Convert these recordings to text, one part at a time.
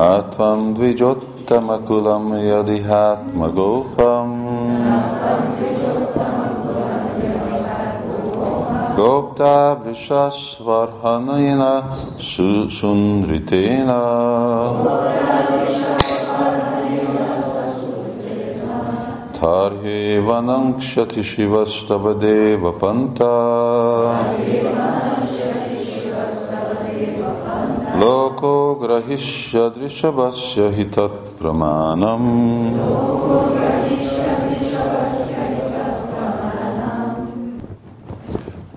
Atvam dvijottamakulam yadihatmagopam Gopta vrishasvarhanayana sunritena Tarhe vanangshati shivastabadeva panta Loko grahishya drishabhasya hitat pramanam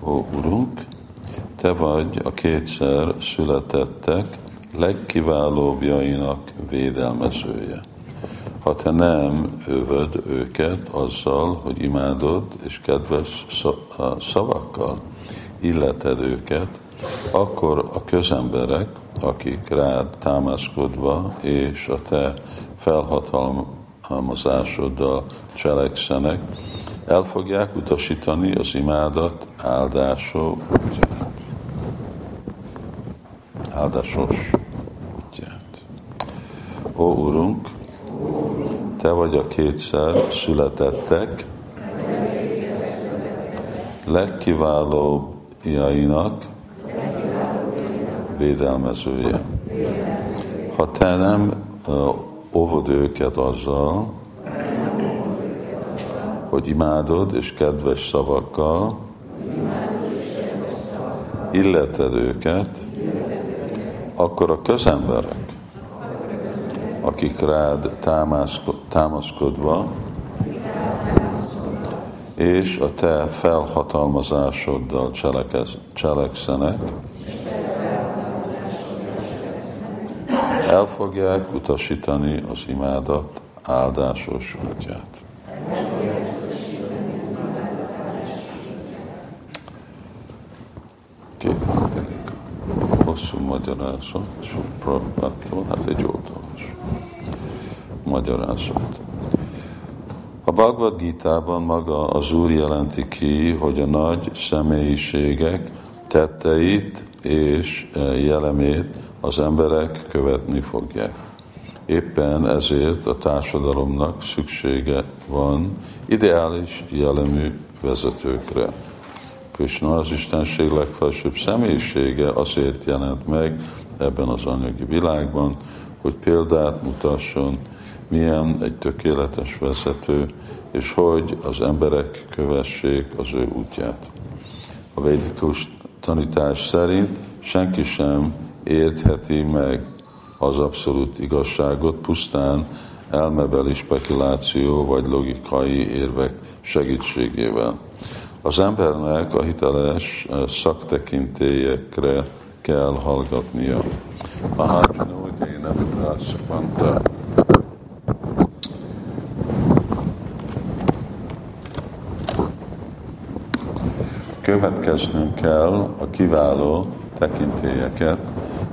Ó Urunk, Te vagy a kétszer születettek legkiválóbbjainak védelmezője. Ha Te nem övöd őket azzal, hogy imádod és kedves szavakkal illeted őket, akkor a közemberek, akik rád támaszkodva és a te felhatalmazásoddal cselekszenek, el fogják utasítani az imádat áldásó útját. Áldásos útját. Ó Urunk, Te vagy a kétszer születettek, legkiválóbbjainak védelmezője. Ha te nem óvod őket azzal, hogy imádod és kedves szavakkal, illeted őket, akkor a közemberek, akik rád támaszkodva, és a te felhatalmazásoddal cselekszenek, el fogják utasítani az imádat áldásos útját. Két hosszú magyarázat, sok Prabhupától, hát egy oldalas magyarázat. A Bhagavad Gita-ban maga az Úr jelenti ki, hogy a nagy személyiségek tetteit és jellemét az emberek követni fogják. Éppen ezért a társadalomnak szüksége van ideális jellemű vezetőkre. Krishna az Istenség legfelsőbb személyisége azért jelent meg ebben az anyagi világban, hogy példát mutasson, milyen egy tökéletes vezető, és hogy az emberek kövessék az ő útját. A védikus tanítás szerint senki sem értheti meg az abszolút igazságot pusztán elmebeli spekuláció vagy logikai érvek segítségével. Az embernek a hiteles eh, szaktekintélyekre kell hallgatnia. Mahácsanódéne mondta, következnünk kell a kiváló tekintélyeket,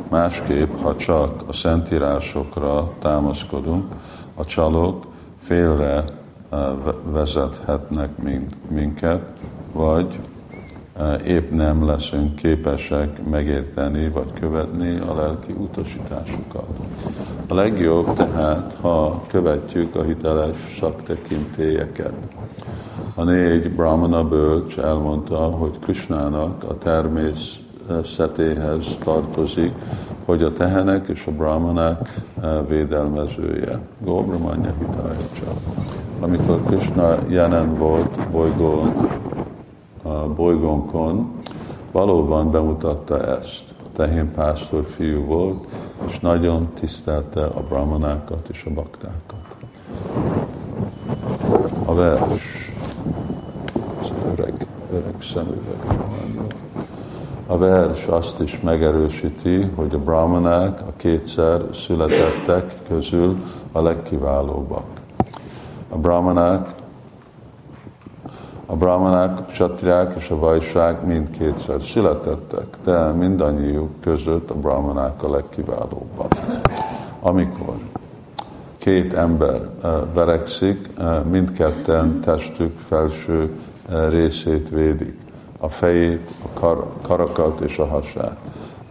Másképp, ha csak a szentírásokra támaszkodunk, a csalók félre eh, vezethetnek minket, vagy eh, épp nem leszünk képesek megérteni vagy követni a lelki utasításukat. A legjobb tehát, ha követjük a hiteles szaktekintélyeket. A négy brahmana bölcs elmondta, hogy Krishnának a természet szetéhez tartozik, hogy a tehenek és a brahmanák eh, védelmezője. Gobramanya Hitayacsa. Amikor Krishna jelen volt bolygón, a bolygónkon, valóban bemutatta ezt. A tehén pásztor fiú volt, és nagyon tisztelte a brahmanákat és a baktákat. A vers, az öreg, öreg szemüveg. A vers azt is megerősíti, hogy a brahmanák, a kétszer születettek közül a legkiválóbbak. A brahmanák, a brahmanák, a csatriák és a vajság mind kétszer születettek, de mindannyiuk között a brahmanák a legkiválóbbak. Amikor két ember eh, verekszik, eh, mindketten testük felső eh, részét védik a fejét, a kar, karakat és a hasát.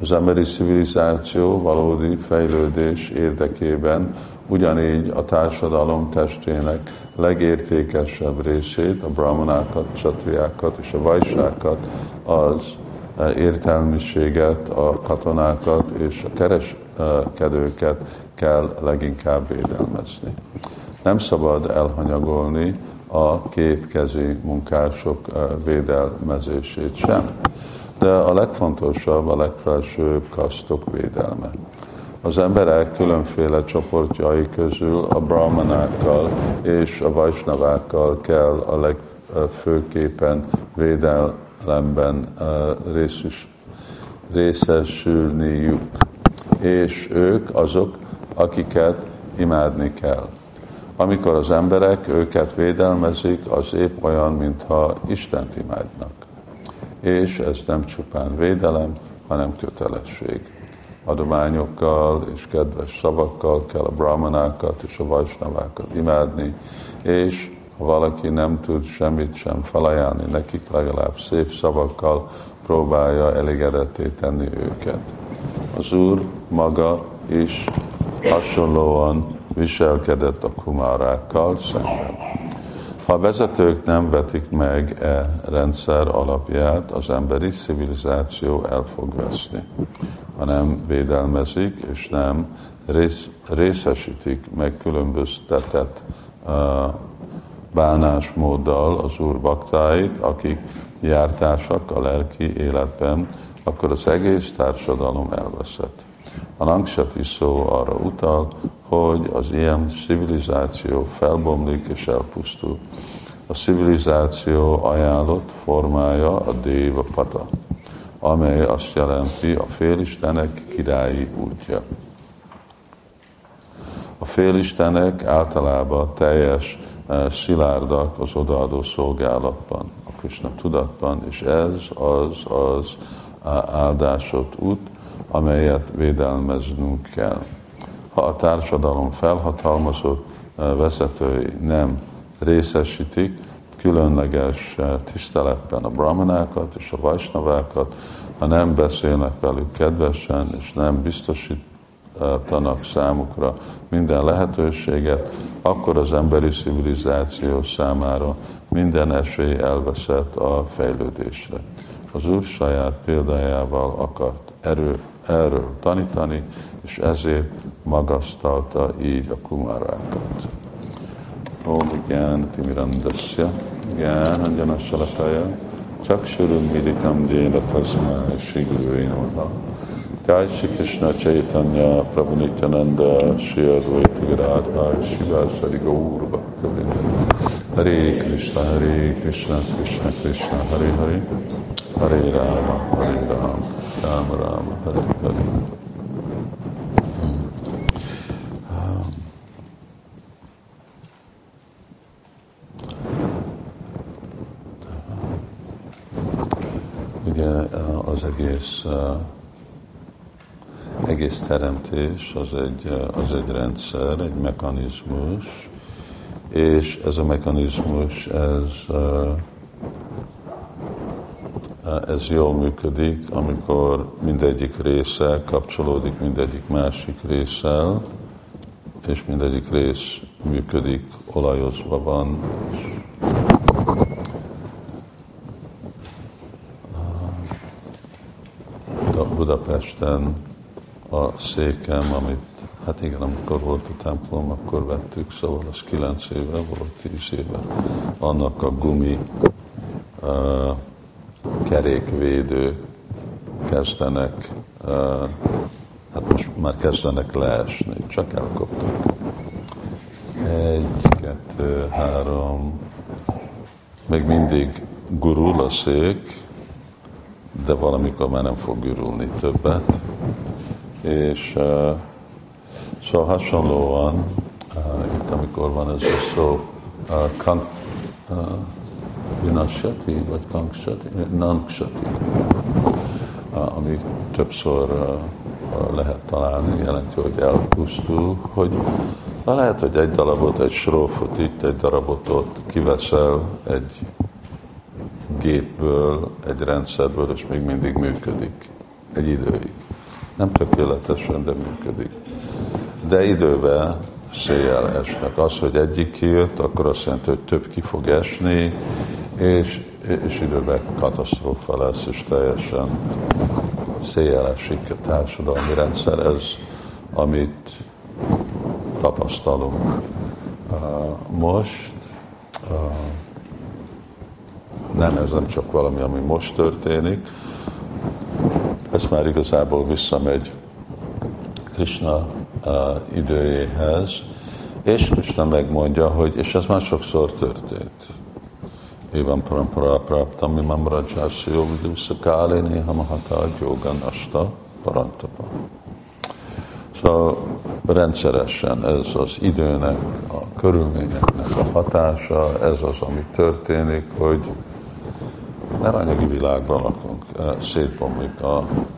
Az emberi civilizáció valódi fejlődés érdekében ugyanígy a társadalom testének legértékesebb részét, a brahmanákat, csatriákat és a vajsákat, az értelmiséget, a katonákat és a kereskedőket kell leginkább védelmezni. Nem szabad elhanyagolni a kétkezi munkások védelmezését sem. De a legfontosabb, a legfelsőbb kasztok védelme. Az emberek különféle csoportjai közül a brahmanákkal és a vajsnavákkal kell a legfőképpen védelemben részes, részesülniük. És ők azok, akiket imádni kell. Amikor az emberek őket védelmezik, az épp olyan, mintha Istent imádnak. És ez nem csupán védelem, hanem kötelesség. Adományokkal és kedves szavakkal kell a brahmanákat és a vajsnavákat imádni, és ha valaki nem tud semmit sem felajánlni nekik, legalább szép szavakkal próbálja elégedetté tenni őket. Az Úr maga is hasonlóan viselkedett a kumárákkal szemben. Ha a vezetők nem vetik meg e rendszer alapját, az emberi civilizáció el fog veszni. Ha nem védelmezik és nem rész, részesítik meg különböztetett uh, bánásmóddal az Úr baktáit, akik jártársak a lelki életben, akkor az egész társadalom elveszett. A Nangsati szó arra utal, hogy az ilyen civilizáció felbomlik és elpusztul. A civilizáció ajánlott formája a Déva Pata, amely azt jelenti a félistenek királyi útja. A félistenek általában teljes eh, szilárdak az odaadó szolgálatban, a Krishna tudatban, és ez az az áldásot út, amelyet védelmeznünk kell. Ha a társadalom felhatalmazott vezetői nem részesítik különleges tiszteletben a brahmanákat és a vajsnavákat, ha nem beszélnek velük kedvesen, és nem biztosítanak számukra minden lehetőséget, akkor az emberi civilizáció számára minden esély elveszett a fejlődésre. Az Úr saját példájával akart erő, erről tanítani, és ezért magasztalta így a kumarákat. Om Gyán Timirandasya, Gyán Anjana Salakaya, Csak Surum Militam Jéna Tasmai Sigurui Noha. Jai Shri Krishna Chaitanya Prabhu Nityananda Shri Advaita Gadadhar Shivasari Gaur Bhaktavinda Hare Krishna Hare Krishna Krishna Krishna. Hare Hare. Hare Rama Hare Rama. Rama Rama Hare Hare Ugye az egész egész teremtés az egy, az egy rendszer, egy mechanizmus, és ez a mechanizmus, ez ez jól működik, amikor mindegyik része kapcsolódik mindegyik másik résszel, és mindegyik rész működik, olajozva van. Budapesten a székem, amit, hát igen, amikor volt a templom, akkor vettük, szóval az kilenc éve volt, tíz éve. Annak a gumi uh, kerékvédő kezdenek, hát most már kezdenek leesni, csak elkoptak. Egy, kettő, három, még mindig gurul a szék, de valamikor már nem fog gurulni többet. És uh, szóval hasonlóan, uh, itt amikor van ez a szó, uh, kant, uh, Vinasati, vagy Kanksati, Nanksati, ami többször lehet találni, jelenti, hogy elpusztul, hogy lehet, hogy egy darabot, egy srófot itt, egy darabot ott kiveszel egy gépből, egy rendszerből, és még mindig működik egy időig. Nem tökéletesen, de működik. De idővel széjjel esnek. Az, hogy egyik kijött, akkor azt jelenti, hogy több ki fog esni, és, és időben katasztrófa lesz, és teljesen széjjel esik a társadalmi rendszer. Ez, amit tapasztalunk uh, most. Uh, nem, ez nem csak valami, ami most történik, ez már igazából visszamegy Krishna uh, időjéhez, és Krishna megmondja, hogy, és ez már sokszor történt. Évan parampara praptam imam rajasi jogdusza kálini hamahata yoga nasta parantapa. Szóval rendszeresen ez az időnek, a körülményeknek a hatása, ez az, ami történik, hogy mert anyagi világban lakunk, szétbomlik a,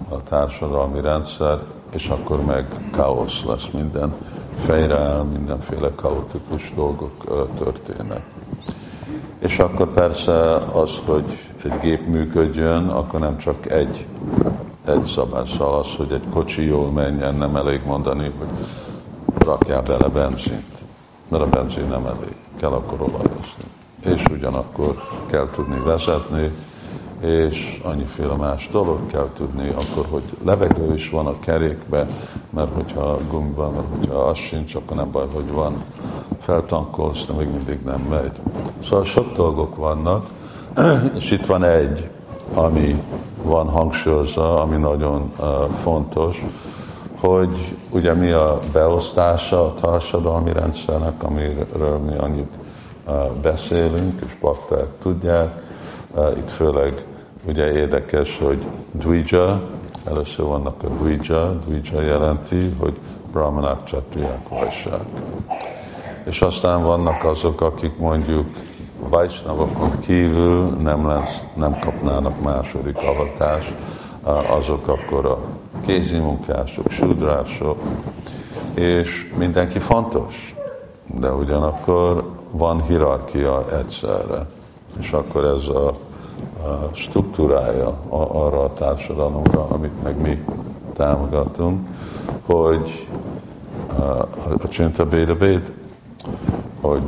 a társadalmi rendszer, és akkor meg káosz lesz minden, fejreáll, mindenféle kaotikus dolgok történnek. És akkor persze az, hogy egy gép működjön, akkor nem csak egy, egy szabással az, hogy egy kocsi jól menjen, nem elég mondani, hogy rakjál bele benzint, mert a benzin nem elég, kell akkor olajozni. És ugyanakkor kell tudni vezetni, és annyiféle más dolog kell tudni, akkor, hogy levegő is van a kerékbe, mert hogyha gumiban, mert hogyha az sincs, akkor nem baj, hogy van, feltankolsz, de még mindig nem megy. Szóval sok dolgok vannak, és itt van egy, ami van hangsúlyozva, ami nagyon fontos, hogy ugye mi a beosztása a társadalmi rendszernek, amiről mi annyit beszélünk, és bakták tudják, itt főleg ugye érdekes, hogy Dvija, először vannak a Dvija, Dvija jelenti, hogy brahmanák, csatriák, vajsák. És aztán vannak azok, akik mondjuk Vajsnavokon kívül nem, lesz, nem kapnának második avatást, azok akkor a kézimunkások, sudrások, és mindenki fontos, de ugyanakkor van hierarchia egyszerre, és akkor ez a struktúrája arra a társadalomra, amit meg mi támogatunk, hogy a csinta béda béd, hogy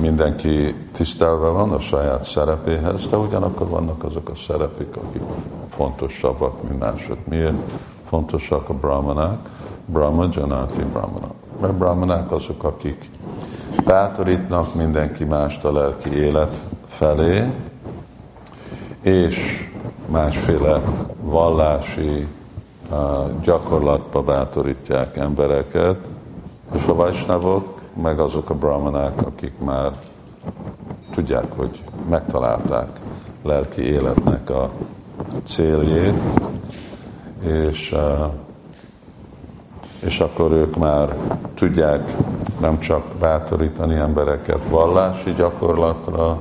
mindenki tisztelve van a saját szerepéhez, de ugyanakkor vannak azok a szerepek, akik fontosabbak, mint mások. Miért fontosak a brahmanák? Brahma, Janati, brahmana. Mert brahmanák azok, akik bátorítnak mindenki mást a lelki élet felé, és másféle vallási gyakorlatba bátorítják embereket, és a vajsnavok, meg azok a brahmanák, akik már tudják, hogy megtalálták lelki életnek a céljét, és, és akkor ők már tudják nem csak bátorítani embereket vallási gyakorlatra,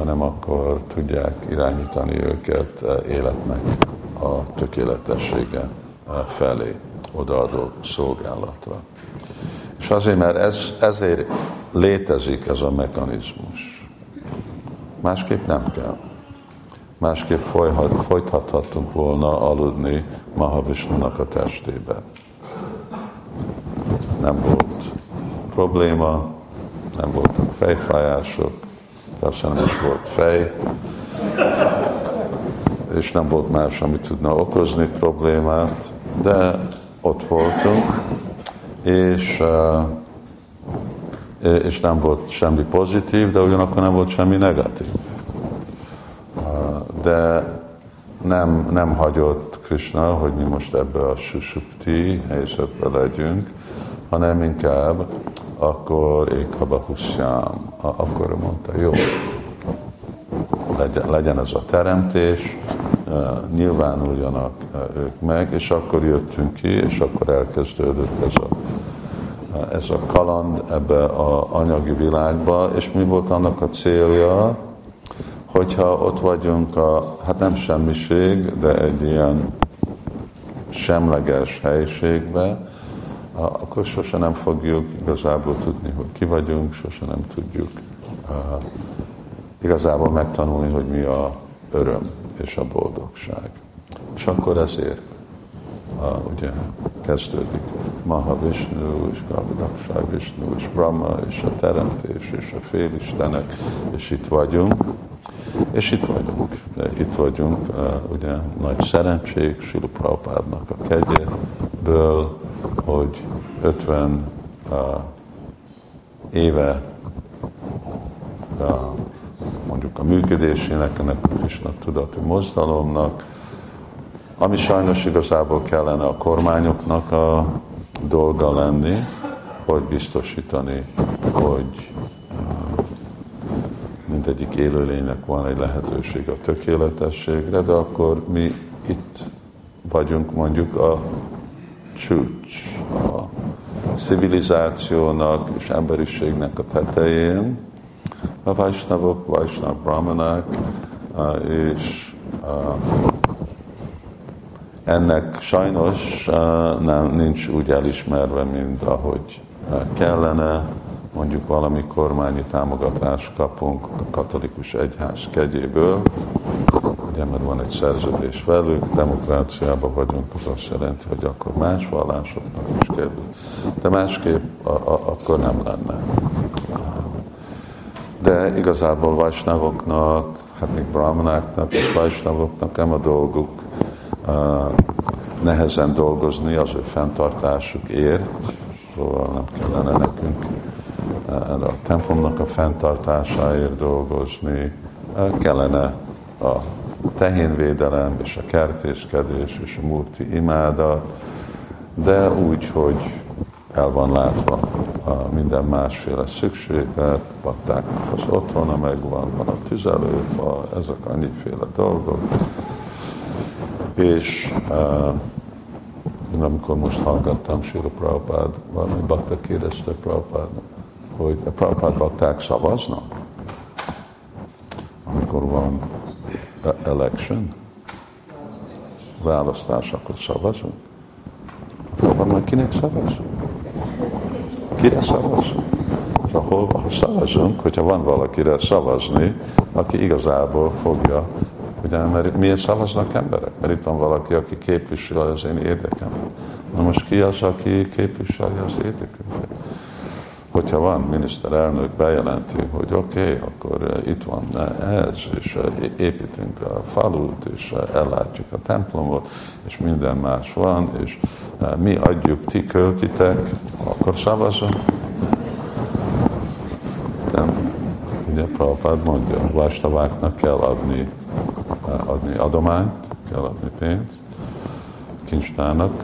hanem akkor tudják irányítani őket eh, életnek a tökéletessége eh, felé, odaadó szolgálatra. És azért, mert ez, ezért létezik ez a mechanizmus. Másképp nem kell. Másképp folyhat, folytathatunk volna aludni Mahavishnunak a testébe. Nem volt probléma, nem voltak fejfájások, persze nem is volt fej, és nem volt más, ami tudna okozni problémát, de ott voltunk, és, és nem volt semmi pozitív, de ugyanakkor nem volt semmi negatív. De nem, nem hagyott Krishna, hogy mi most ebbe a susupti helyzetbe legyünk, hanem inkább akkor éghaba huszjám, akkor mondta, jó, legyen, legyen ez a teremtés, nyilvánuljanak ők meg, és akkor jöttünk ki, és akkor elkezdődött ez a, ez a kaland ebbe az anyagi világba, és mi volt annak a célja, hogyha ott vagyunk a, hát nem semmiség, de egy ilyen semleges helyiségbe, akkor sose nem fogjuk igazából tudni, hogy ki vagyunk, sose nem tudjuk igazából megtanulni, hogy mi a öröm és a boldogság. És akkor ezért ugye kezdődik Maha Vishnu, és Gavadaksai Vishnu, és Brahma, és a teremtés, és a félistenek, és itt vagyunk. És itt vagyunk, itt vagyunk, ugye nagy szerencsék Sila Prabhupádnak a kegyéből, hogy 50 éve mondjuk a működésének, ennek a Krishna tudati mozdalomnak, ami sajnos igazából kellene a kormányoknak a dolga lenni, hogy biztosítani, hogy mindegyik élőlénynek van egy lehetőség a tökéletességre, de akkor mi itt vagyunk mondjuk a csúcs, a civilizációnak és emberiségnek a tetején, a Vajsnavok, Vajsnav Brahmanák, és ennek sajnos nem, nincs úgy elismerve, mint ahogy kellene. Mondjuk valami kormányi támogatást kapunk a katolikus egyház kegyéből, ugye, mert van egy szerződés velük, demokráciában vagyunk, az azt jelenti, hogy akkor más vallásoknak is kerül. De másképp a, a, akkor nem lenne. De igazából vajsnavoknak, hát még brahmanáknak és vajsnavoknak nem a dolguk nehezen dolgozni az ő fenntartásukért, szóval nem kellene nekünk erre a templomnak a fenntartásáért dolgozni, kellene a tehénvédelem és a kertészkedés és a murti imádat, de úgy, hogy el van látva a minden másféle szükséglet, baktáknak az otthona megvan, van a tüzelőfa, ezek annyiféle dolgok. És uh, amikor most hallgattam Sira Prabhupád, valami bakta kérdezte Prabhupád, hogy a Prabhupád bakták szavaznak, amikor van election, választás, akkor szavazunk. Akkor majd kinek szavazunk? Kire szavazunk? Ahol, ahol szavazunk, hogyha van valakire szavazni, aki igazából fogja, ugye, mert miért szavaznak emberek? Mert itt van valaki, aki képviseli az én érdekemet. Na most ki az, aki képviseli az érdekünket? Hogyha van miniszterelnök bejelenti, hogy oké, okay, akkor eh, itt van ez, és eh, építünk a falut, és eh, ellátjuk a templomot, és minden más van, és mi adjuk, ti költitek, akkor szavazom. De, ugye Prabhupád mondja, vastaváknak kell adni, adni adományt, kell adni pénzt, kincstárnak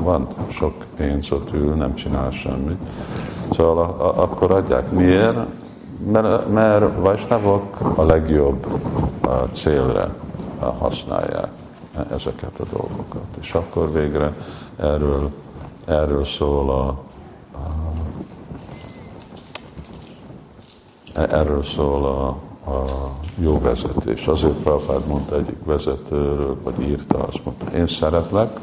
van sok pénz, ott ül, nem csinál semmit. Szóval a, a, akkor adják. Miért? Mert, mert Vajsnavok a legjobb a célra használják ezeket a dolgokat. És akkor végre erről, erről szól a, a erről szól a, a jó vezetés. Azért Prabhupád mondta egyik vezetőről, vagy írta, azt mondta, én szeretlek,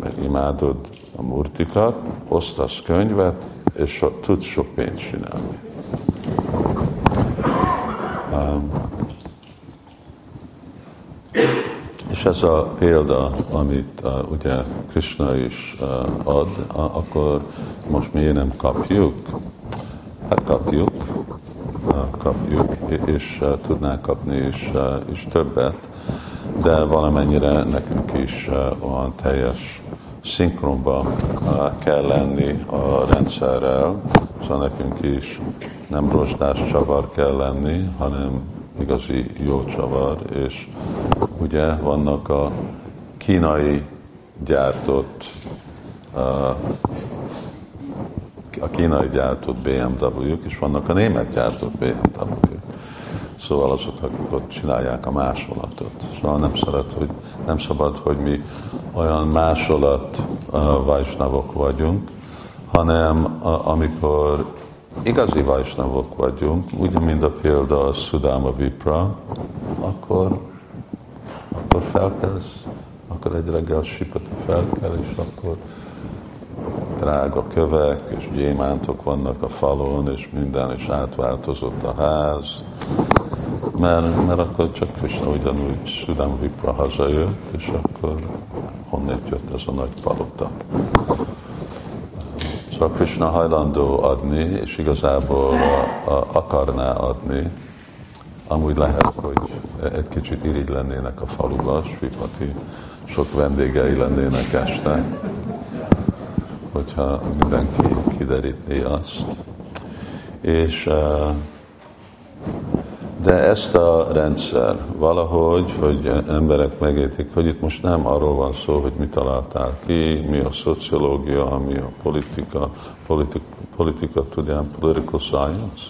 mert imádod a murtikat, osztasz könyvet, és so, tudsz sok pénzt csinálni. Um, és ez a példa, amit uh, ugye Krishna is uh, ad, uh, akkor most miért nem kapjuk? Hát kapjuk, uh, kapjuk, és uh, tudnánk kapni is, uh, is többet, de valamennyire nekünk is uh, olyan teljes szinkronba kell lenni a rendszerrel, szóval nekünk is nem rostás csavar kell lenni, hanem igazi jó csavar, és ugye vannak a kínai gyártott a kínai gyártott BMW-k, és vannak a német gyártott BMW-k. Szóval azok, akik ott csinálják a másolatot. Szóval nem, szeret, hogy, nem szabad, hogy mi olyan másolat vajsnavok vagyunk, hanem amikor igazi vajsnavok vagyunk, úgy, mint a példa a Sudama Vipra, akkor, akkor felkelsz, akkor egy reggel sipati felkel, és akkor drága kövek és gyémántok vannak a falon, és minden, és átváltozott a ház, mert, mert akkor csak Krishna ugyanúgy Sudam Vipra hazajött, és akkor honnét jött ez a nagy palota. Szóval Krishna hajlandó adni, és igazából a, a, akarná adni, amúgy lehet, hogy egy kicsit irigy lennének a faluba, Svipati, sok vendégei lennének este, hogyha mindenki kiderítné azt. És de ezt a rendszer valahogy, hogy emberek megértik, hogy itt most nem arról van szó, hogy mit találtál ki, mi a szociológia, mi a politika, politika, politika tudján, political science,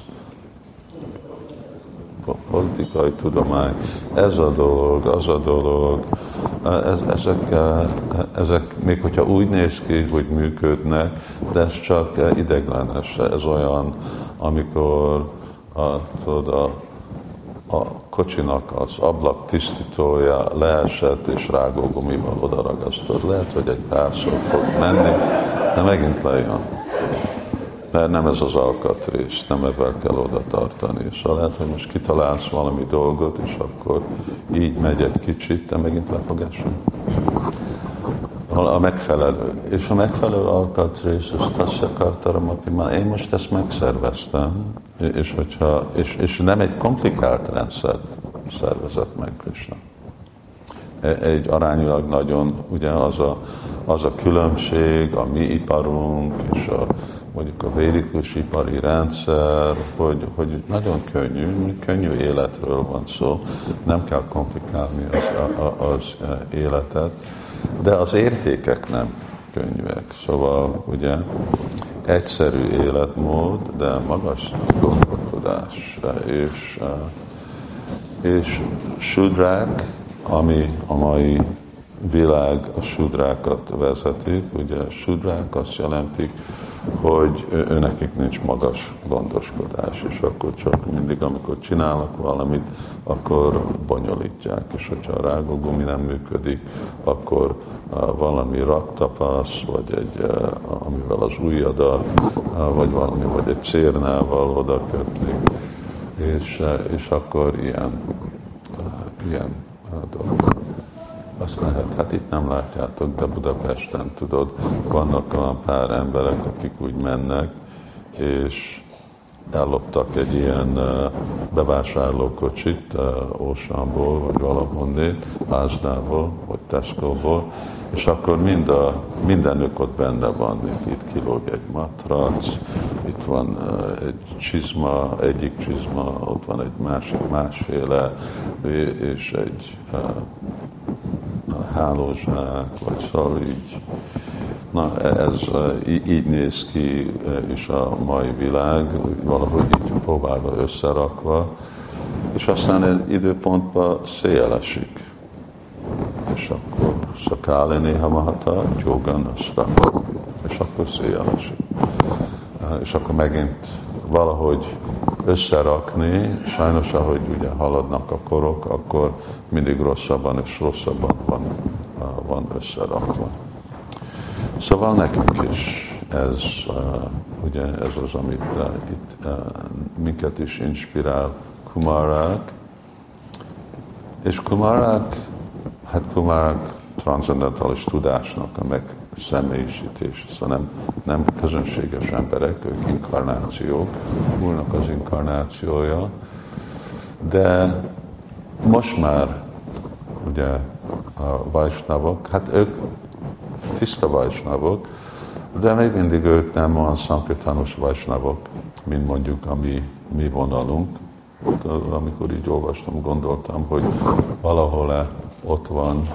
politikai tudomány, ez a dolog, az a dolog, ez, ezek, ezek, még hogyha úgy néz ki, hogy működnek, de ez csak ideglenes, ez olyan, amikor a, tudod, a a kocsinak az ablak tisztítója leesett, és rágógumival odaragasztod. Lehet, hogy egy párszor fog menni, de megint lejön. Mert nem ez az alkatrész, nem ebben kell oda tartani. Szóval lehet, hogy most kitalálsz valami dolgot, és akkor így megy egy kicsit, de megint le fog esni a megfelelő. És a megfelelő alkatrész, azt azt akartam, már én most ezt megszerveztem, és, hogyha, és, és nem egy komplikált rendszert szervezett meg Krishna. E, egy aránylag nagyon, ugye az a, az a különbség, a mi iparunk és a, mondjuk a védikus ipari rendszer, hogy, hogy nagyon könnyű, könnyű életről van szó, nem kell komplikálni az, az életet, de az értékek nem könnyűek. Szóval ugye egyszerű életmód, de magas gondolkodás. És, és sudrák, ami a mai világ a sudrákat vezetik, ugye sudrák azt jelentik, hogy őnekik nincs magas gondoskodás, és akkor csak mindig, amikor csinálnak valamit, akkor bonyolítják, és hogyha a rágógumi nem működik, akkor valami raktapasz, vagy egy, amivel az ujjadat, vagy valami, vagy egy cérnával oda kötni, és, és akkor ilyen, ilyen dolgok azt lehet, hát itt nem látjátok, de Budapesten tudod, vannak olyan pár emberek, akik úgy mennek, és elloptak egy ilyen bevásárlókocsit Ósánból, vagy valahonnét, Ázdából, vagy Tesco-ból, és akkor mind a, mindenük ott benne van, itt, itt kilóg egy matrac, itt van egy csizma, egyik csizma, ott van egy másik másféle, és egy hálózsák, vagy így. Na, ez így néz ki is a mai világ, valahogy így próbálva összerakva, és aztán egy időpontban szél esik. És akkor szakáli néha mahata, jogan, és akkor szél esik. És akkor megint valahogy összerakni, sajnos ahogy ugye haladnak a korok, akkor mindig rosszabban és rosszabban van, van összerakva. Szóval nekünk is ez, ugye ez az, amit itt minket is inspirál Kumarák, és Kumarák, hát Kumarák transzendentális tudásnak a megszemélyisítés, szóval nem, nem közönséges emberek, ők inkarnációk, úrnak az inkarnációja, de most már ugye a vajsnavok, hát ők tiszta vajsnavok, de még mindig ők nem olyan szankirtános vajsnavok, mint mondjuk a mi, mi vonalunk. Amikor így olvastam, gondoltam, hogy valahol ott van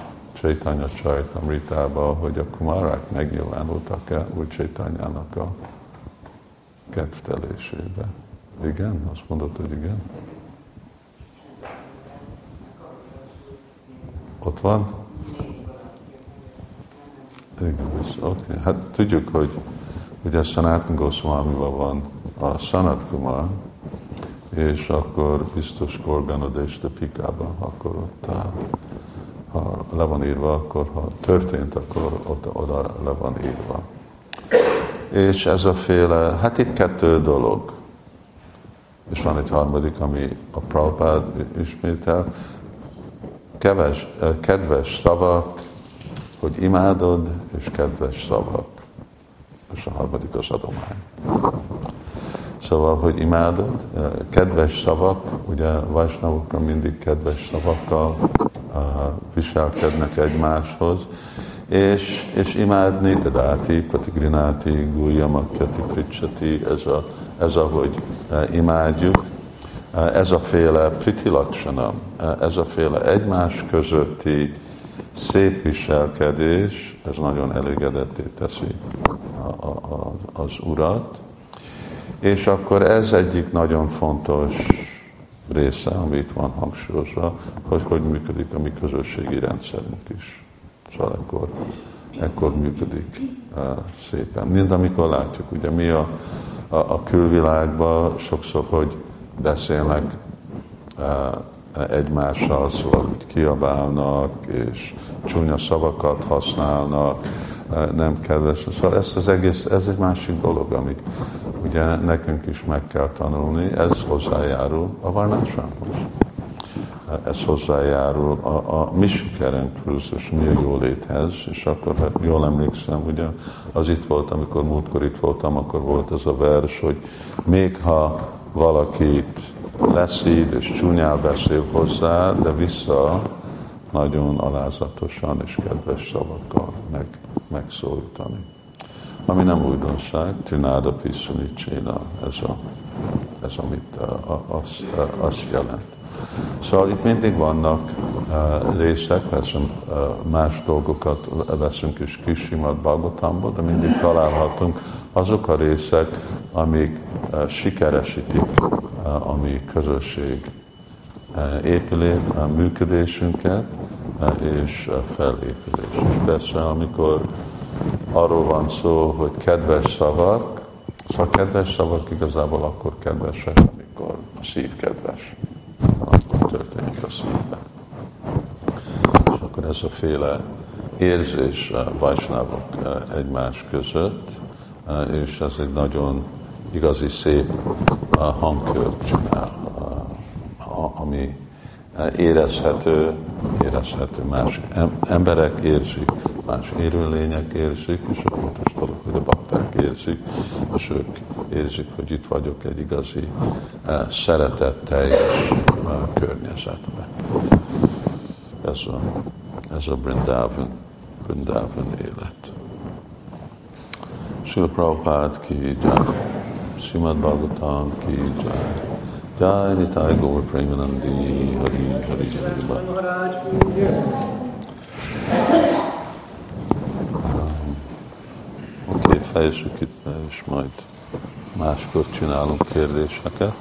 Csaitanya Csaitamritába, hogy a kumarák megnyilvánultak-e úgy Csaitanyának a kedvtelésébe. Igen? Azt mondod, hogy igen? Ott van? Igen, oké. Okay. Hát tudjuk, hogy ugye Sanatan Goswamival van a Sanat Kumar, és akkor biztos Korganod és Pikában, akkor ott áll ha le van írva, akkor ha történt, akkor oda, oda le van írva. És ez a féle, hát itt kettő dolog. és van egy harmadik, ami a Prabhupád ismétel, keves, kedves szavak, hogy imádod, és kedves szavak. És a harmadik az adomány. Szóval, hogy imádod, kedves szavak, ugye Vajsnavokra mindig kedves szavakkal viselkednek egymáshoz, és, és imádni, Tadáti, Patigrináti, Gulyamakyati, Pricsati, ez, a, ez ahogy imádjuk, ez a féle pritilaksana, ez a féle egymás közötti szép viselkedés, ez nagyon elégedetté teszi a, a, az urat, és akkor ez egyik nagyon fontos része, amit van hangsúlyozva, hogy hogy működik a mi közösségi rendszerünk is. Szóval ekkor, ekkor működik uh, szépen. Mind amikor látjuk, ugye mi a, a, a külvilágban sokszor, hogy beszélnek uh, egymással, szóval hogy kiabálnak, és csúnya szavakat használnak, nem kedves. Szóval ez az egész, ez egy másik dolog, amit ugye nekünk is meg kell tanulni, ez hozzájárul a varnásához. Ez hozzájárul a, a mi sikerünkhöz és mi a jóléthez, és akkor, ha jól emlékszem, ugye az itt volt, amikor múltkor itt voltam, akkor volt ez a vers, hogy még ha valakit leszíd és csúnyál beszél hozzá, de vissza nagyon alázatosan és kedves szavakkal meg, megszólítani. Ami nem újdonság, Trináda Piszunicsina, ez, a, ez amit a, azt, azt jelent. Szóval itt mindig vannak uh, részek, persze uh, más dolgokat veszünk is Kisimat Bagotamból, de mindig találhatunk azok a részek, amik uh, sikeresítik a mi közösség épülé, működésünket, és felépülés. És persze, amikor arról van szó, hogy kedves szavak, szóval kedves szavak igazából akkor kedvesek, amikor a szív kedves. Akkor történik a szívben. És akkor ez a féle érzés vajsnávok egymás között, és ez egy nagyon igazi szép hangkört csinál, ami érezhető, érezhető, más emberek érzik, más élőlények érzik, és a dolog, hogy a bakták érzik, és ők érzik, hogy itt vagyok egy igazi eh, szeretetteljes eh, környezetben. Ez a, ez a Brindavan, Brindavan élet. Srila Prabhupád ki jai, Simad Bhagavatam ki jai, Jai Nitai Gaur Premanandi Hari Hari Hari Oké, fejezzük itt és majd máskor csinálunk kérdéseket.